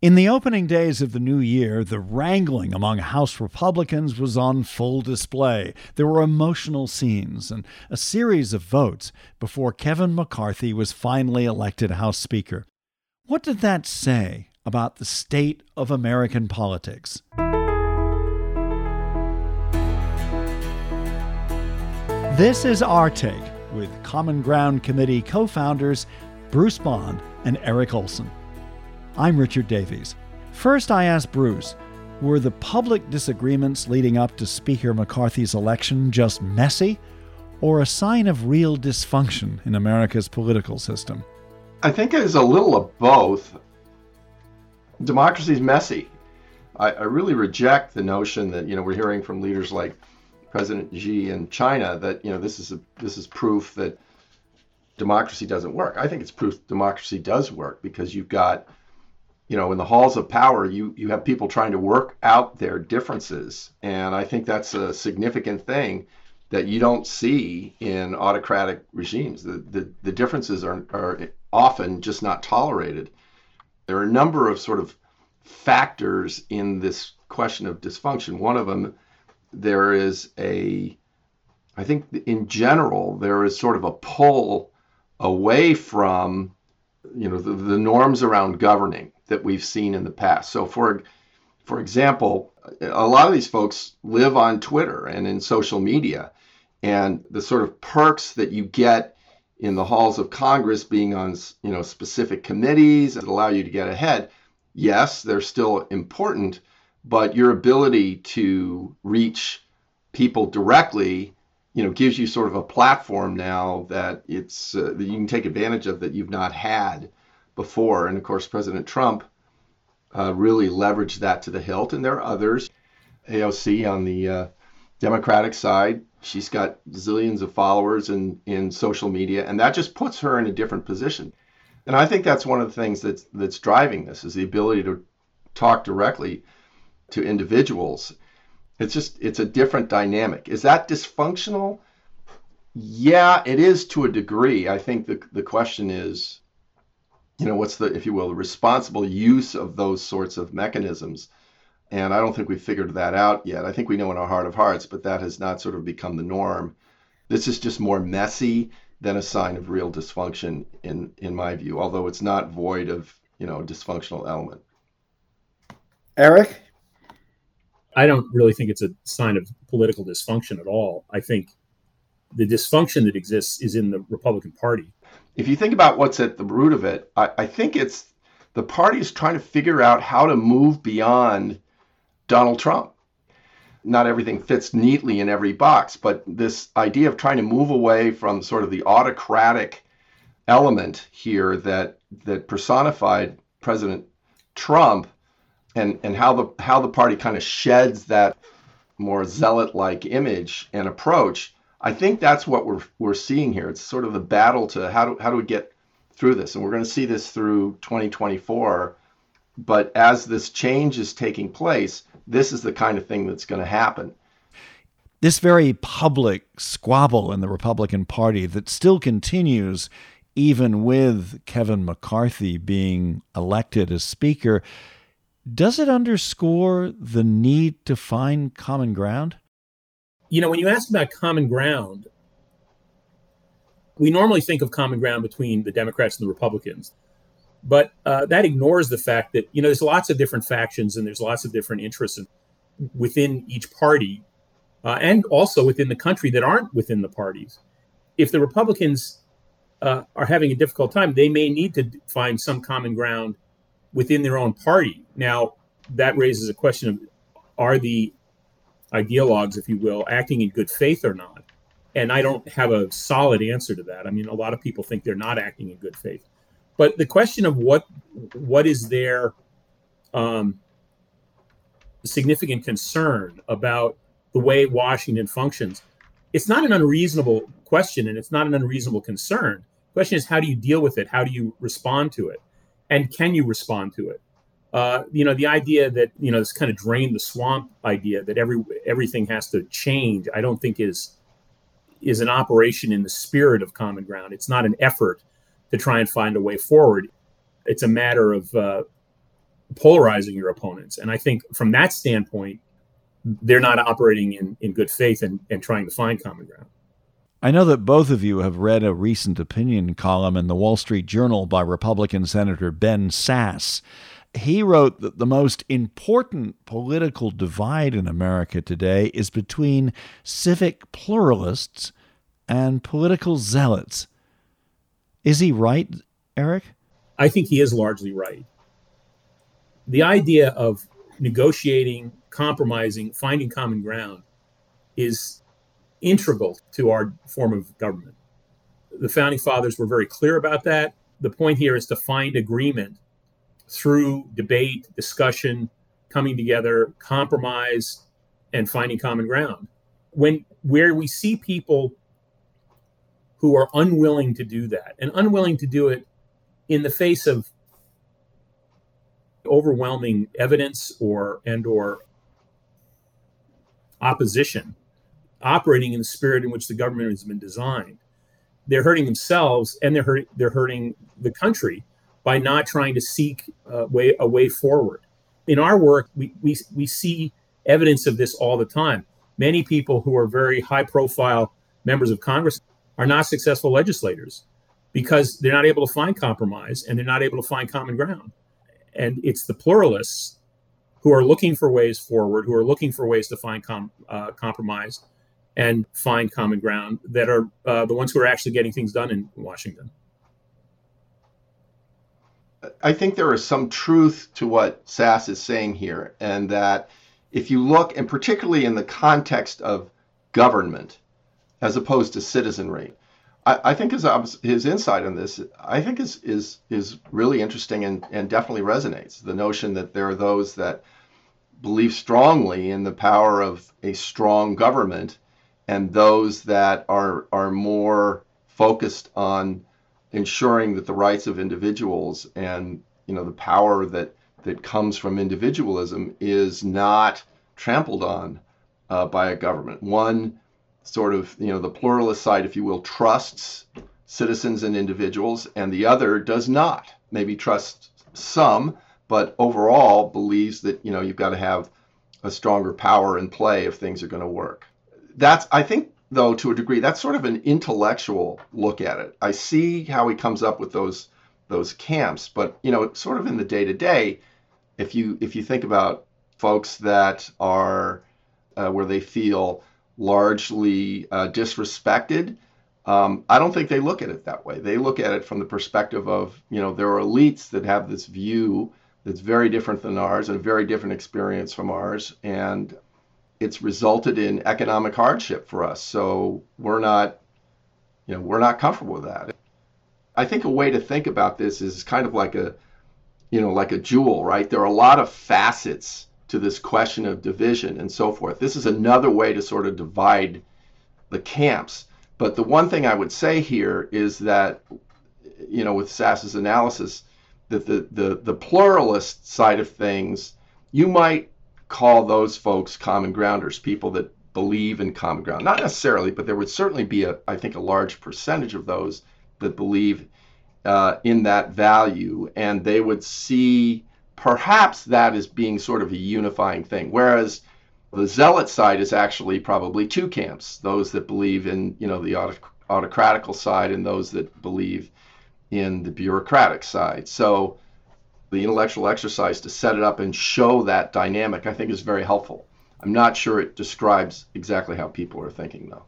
In the opening days of the new year, the wrangling among House Republicans was on full display. There were emotional scenes and a series of votes before Kevin McCarthy was finally elected House Speaker. What did that say about the state of American politics? This is Our Take with Common Ground Committee co founders Bruce Bond and Erik Olsen. I'm Richard Davies. First, I asked Bruce were the public disagreements leading up to Speaker McCarthy's election just messy or a sign of real dysfunction in America's political system? I think it's a little of both. Democracy's messy. I, I really reject the notion that you know we're hearing from leaders like President Xi in China that you know this is a, this is proof that democracy doesn't work. I think it's proof democracy does work because you've got you know, in the halls of power, you you have people trying to work out their differences, and I think that's a significant thing that you don't see in autocratic regimes. The the, the differences are are often just not tolerated. There are a number of sort of factors in this question of dysfunction. One of them, there is a, I think in general, there is sort of a pull away from, you know, the, the norms around governing that we've seen in the past. So for for example, a lot of these folks live on Twitter and in social media, and the sort of perks that you get in the halls of Congress being on you know specific committees that allow you to get ahead, yes, they're still important, but your ability to reach people directly you know gives you sort of a platform now that it's uh, that you can take advantage of that you've not had before. And of course, President Trump uh, really leveraged that to the hilt. And there are others. AOC on the uh, Democratic side, she's got zillions of followers in, in social media, and that just puts her in a different position. And I think that's one of the things that's that's driving this is the ability to talk directly to individuals. It's just it's a different dynamic. Is that dysfunctional? Yeah, it is to a degree. I think the the question is you know, what's the, if you will, the responsible use of those sorts of mechanisms. And I don't think we've figured that out yet. I think we know in our heart of hearts, but that has not sort of become the norm. This is just more messy than a sign of real dysfunction, in in my view. Although it's not void of you know dysfunctional element. Erik, I don't really think it's a sign of political dysfunction at all. I think the dysfunction that exists is in the Republican Party if you think about what's at the root of it, I, I think it's the party is trying to figure out how to move beyond Donald Trump. Not everything fits neatly in every box, but this idea of trying to move away from sort of the autocratic element here that that personified President Trump and and how the how the party kind of sheds that more zealot like image and approach I think that's what we're we're seeing here. It's sort of the battle to how do how do we get through this, and we're going to see this through 2024. But as this change is taking place, this is the kind of thing that's going to happen. This very public squabble in the Republican Party that still continues even with Kevin McCarthy being elected as Speaker, does it underscore the need to find common ground? you know, when you ask about common ground, we normally think of common ground between the Democrats and the Republicans. But uh, that ignores the fact that, you know, there's lots of different factions and there's lots of different interests within each party uh, and also within the country that aren't within the parties. If the Republicans uh, are having a difficult time, they may need to find some common ground within their own party. Now, that raises a question of are the ideologues, if you will, acting in good faith or not. And I don't have a solid answer to that. I mean, a lot of people think they're not acting in good faith. But the question of what what is their um, significant concern about the way Washington functions, it's not an unreasonable question and it's not an unreasonable concern. The question is, how do you deal with it? How do you respond to it? And can you respond to it? uh, you know, the idea that you know this kind of drain the swamp idea that every everything has to change, I don't think is is an operation in the spirit of common ground. It's not an effort to try and find a way forward. It's a matter of uh, polarizing your opponents. And I think from that standpoint, they're not operating in, in good faith and, and trying to find common ground. I know that both of you have read a recent opinion column in the Wall Street Journal by Republican Senator Ben Sasse. He wrote that the most important political divide in America today is between civic pluralists and political zealots. Is he right, Erik? I think he is largely right. The idea of negotiating, compromising, finding common ground is integral to our form of government. The founding fathers were very clear about that. The point here is to find agreement through debate, discussion, coming together, compromise, and finding common ground. When where we see people who are unwilling to do that and unwilling to do it in the face of overwhelming evidence or and or opposition operating in the spirit in which the government has been designed. They're hurting themselves and they're hurt, they're hurting the country by not trying to seek a way a way forward. In our work we, we we see evidence of this all the time. Many people who are very high profile members of congress are not successful legislators because they're not able to find compromise and they're not able to find common ground. And it's the pluralists who are looking for ways forward, who are looking for ways to find com- uh, compromise and find common ground that are uh, the ones who are actually getting things done in Washington. I think there is some truth to what Sasse is saying here, and that if you look, and particularly in the context of government, as opposed to citizenry. I, I think his his insight on this, I think is is is really interesting and, and definitely resonates. The notion that there are those that believe strongly in the power of a strong government, and those that are are more focused on ensuring that the rights of individuals and you know the power that that comes from individualism is not trampled on uh, by a government. One sort of, you know, the pluralist side, if you will, trusts citizens and individuals, and the other does not. Maybe trusts some, but overall believes that, you know, you've got to have a stronger power in play if things are going to work. That's, I think, though, to a degree, that's sort of an intellectual look at it. I see how he comes up with those those camps, but you know, sort of in the day to day, if you if you think about folks that are uh, where they feel largely uh, disrespected. Um, I don't think they look at it that way. They look at it from the perspective of, you know, there are elites that have this view that's very different than ours and a very different experience from ours. And it's resulted in economic hardship for us. So we're not, you know, we're not comfortable with that. I think a way to think about this is kind of like a, you know, like a jewel, right? There are a lot of facets to this question of division and so forth. This is another way to sort of divide the camps. But the one thing I would say here is that, you know, with Sasse's analysis, that the, the, the pluralist side of things, you might call those folks common grounders, people that believe in common ground. Not necessarily, but there would certainly be, a, I think, a large percentage of those that believe uh, in that value, and they would see perhaps that is being sort of a unifying thing. Whereas the zealot side is actually probably two camps: those that believe in you know the autocratical side, and those that believe in the bureaucratic side. So the intellectual exercise to set it up and show that dynamic, I think, is very helpful. I'm not sure it describes exactly how people are thinking, though.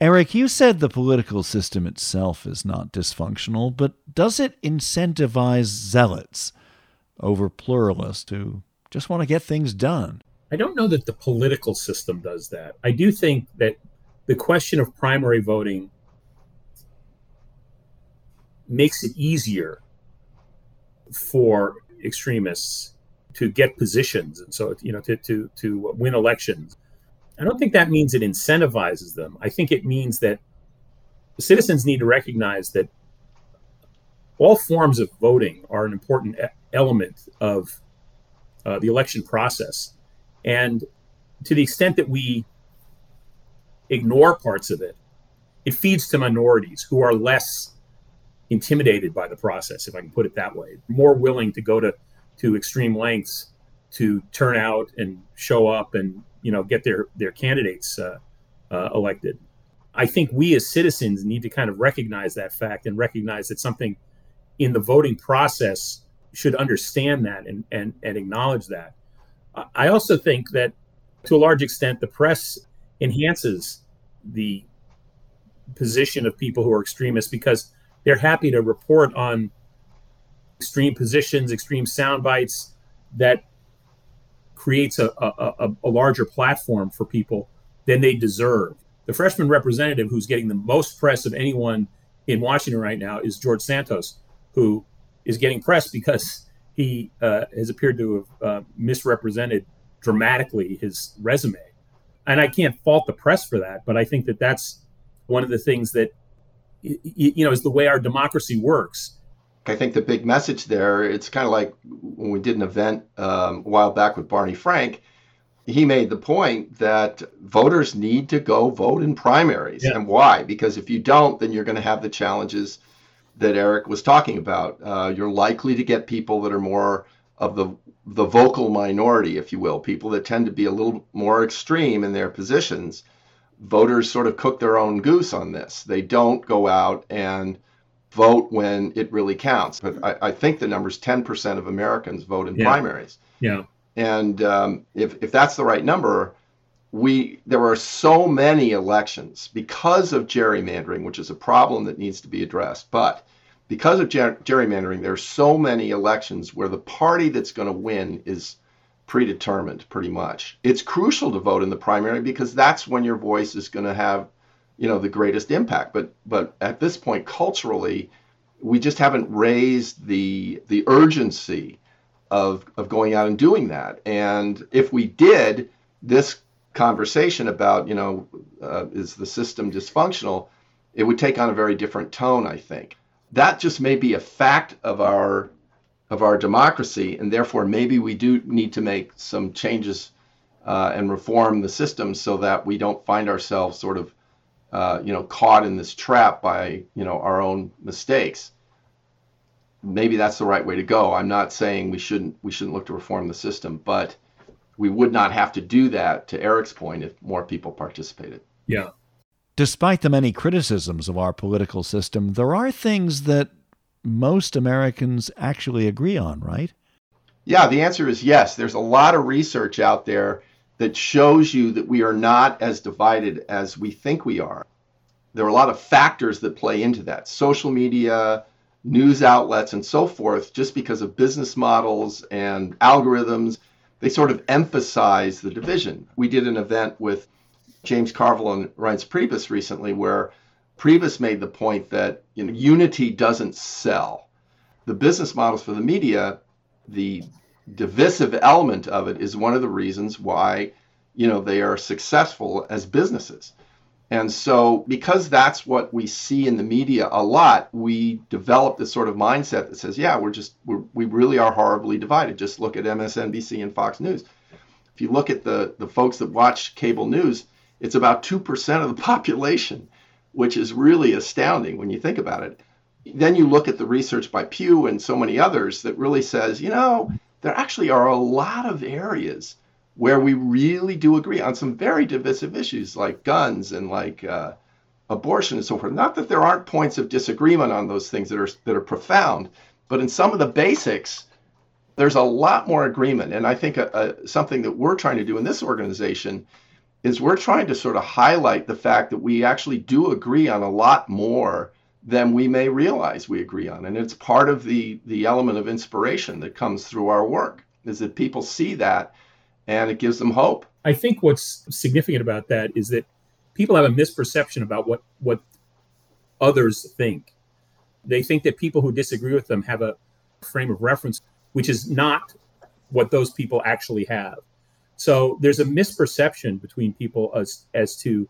Erik, you said the political system itself is not dysfunctional, but does it incentivize zealots? over pluralists who just want to get things done. I don't know that the political system does that. I do think that the question of primary voting makes it easier for extremists to get positions and so you know to to to win elections. I don't think that means it incentivizes them. I think it means that citizens need to recognize that all forms of voting are an important element of uh, the election process. And to the extent that we ignore parts of it, it feeds to minorities who are less intimidated by the process, if I can put it that way, more willing to go to to extreme lengths to turn out and show up and you know get their their candidates uh, uh, elected. I think we as citizens need to kind of recognize that fact and recognize that something in the voting process should understand that and and, and acknowledge that. I also think that to a large extent the press enhances the position of people who are extremists because they're happy to report on extreme positions, extreme sound bites that creates a, a, a, larger platform for people than they deserve. The freshman representative who's getting the most press of anyone in Washington right now is George Santos, who is getting press because he uh, has appeared to have uh, misrepresented dramatically his resume. And I can't fault the press for that, but I think that that's one of the things that, you know, is the way our democracy works I think the big message there, it's kind of like when we did an event um, a while back with Barney Frank, he made the point that voters need to go vote in primaries. Yeah. And why? Because if you don't, then you're going to have the challenges that Erik was talking about. Uh, you're likely to get people that are more of the the vocal minority, if you will, people that tend to be a little more extreme in their positions. Voters sort of cook their own goose on this. They don't go out and vote when it really counts. But I, I think the number is 10% of Americans vote in yeah. primaries. Yeah. And um, if, if that's the right number, we there are so many elections because of gerrymandering, which is a problem that needs to be addressed. But because of ger- gerrymandering, there are so many elections where the party that's going to win is predetermined pretty much. It's crucial to vote in the primary because that's when your voice is going to have you know the greatest impact. But but at this point culturally we just haven't raised the the urgency of of going out and doing that. And if we did this conversation about you know uh, is the system dysfunctional it would take on a very different tone i think. That just may be a fact of our of our democracy and therefore maybe we do need to make some changes uh, and reform the system so that we don't find ourselves sort of uh, you know, caught in this trap by, you know, our own mistakes. Maybe that's the right way to go. I'm not saying we shouldn't we shouldn't look to reform the system, but we would not have to do that to Erik's point if more people participated. Yeah. Despite the many criticisms of our political system, there are things that most Americans actually agree on, right? Yeah, the answer is yes. There's a lot of research out there that shows you that we are not as divided as we think we are. There are a lot of factors that play into that social media, news outlets, and so forth, just because of business models and algorithms. They sort of emphasize the division. We did an event with James Carville and Reince Priebus recently where Priebus made the point that you know, unity doesn't sell. The business models for the media, the divisive element of it is one of the reasons why you know they are successful as businesses. And so because that's what we see in the media a lot we develop this sort of mindset that says yeah we're just we're, we really are horribly divided. Just look at msnbc and fox news. If you look at the the folks that watch cable news it's about 2% of the population which is really astounding when you think about it then you look at the research by pew and so many others that really says you know there actually are a lot of areas where we really do agree on some very divisive issues like guns and like uh, abortion and so forth. Not that there aren't points of disagreement on those things that are that are profound, but in some of the basics, there's a lot more agreement. And I think a, uh, a, uh, something that we're trying to do in this organization is we're trying to sort of highlight the fact that we actually do agree on a lot more than we may realize we agree on. And it's part of the, the element of inspiration that comes through our work, is that people see that and it gives them hope. I think what's significant about that is that people have a misperception about what, what others think. They think that people who disagree with them have a frame of reference, which is not what those people actually have. So there's a misperception between people as, as to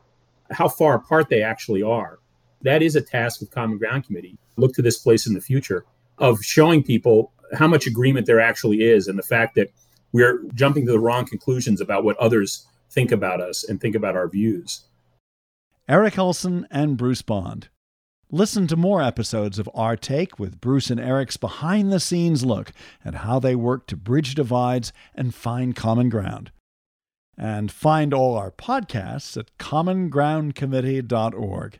how far apart they actually are that is a task of Common Ground Committee. Look to this place in the future of showing people how much agreement there actually is and the fact that we're jumping to the wrong conclusions about what others think about us and think about our views. Erik Olsen and Bruce Bond. Listen to more episodes of Our Take with Bruce and Erik's behind the scenes look at how they work to bridge divides and find common ground. And find all our podcasts at commongroundcommittee.org.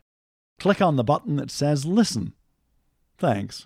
Click on the button that says Listen. Thanks.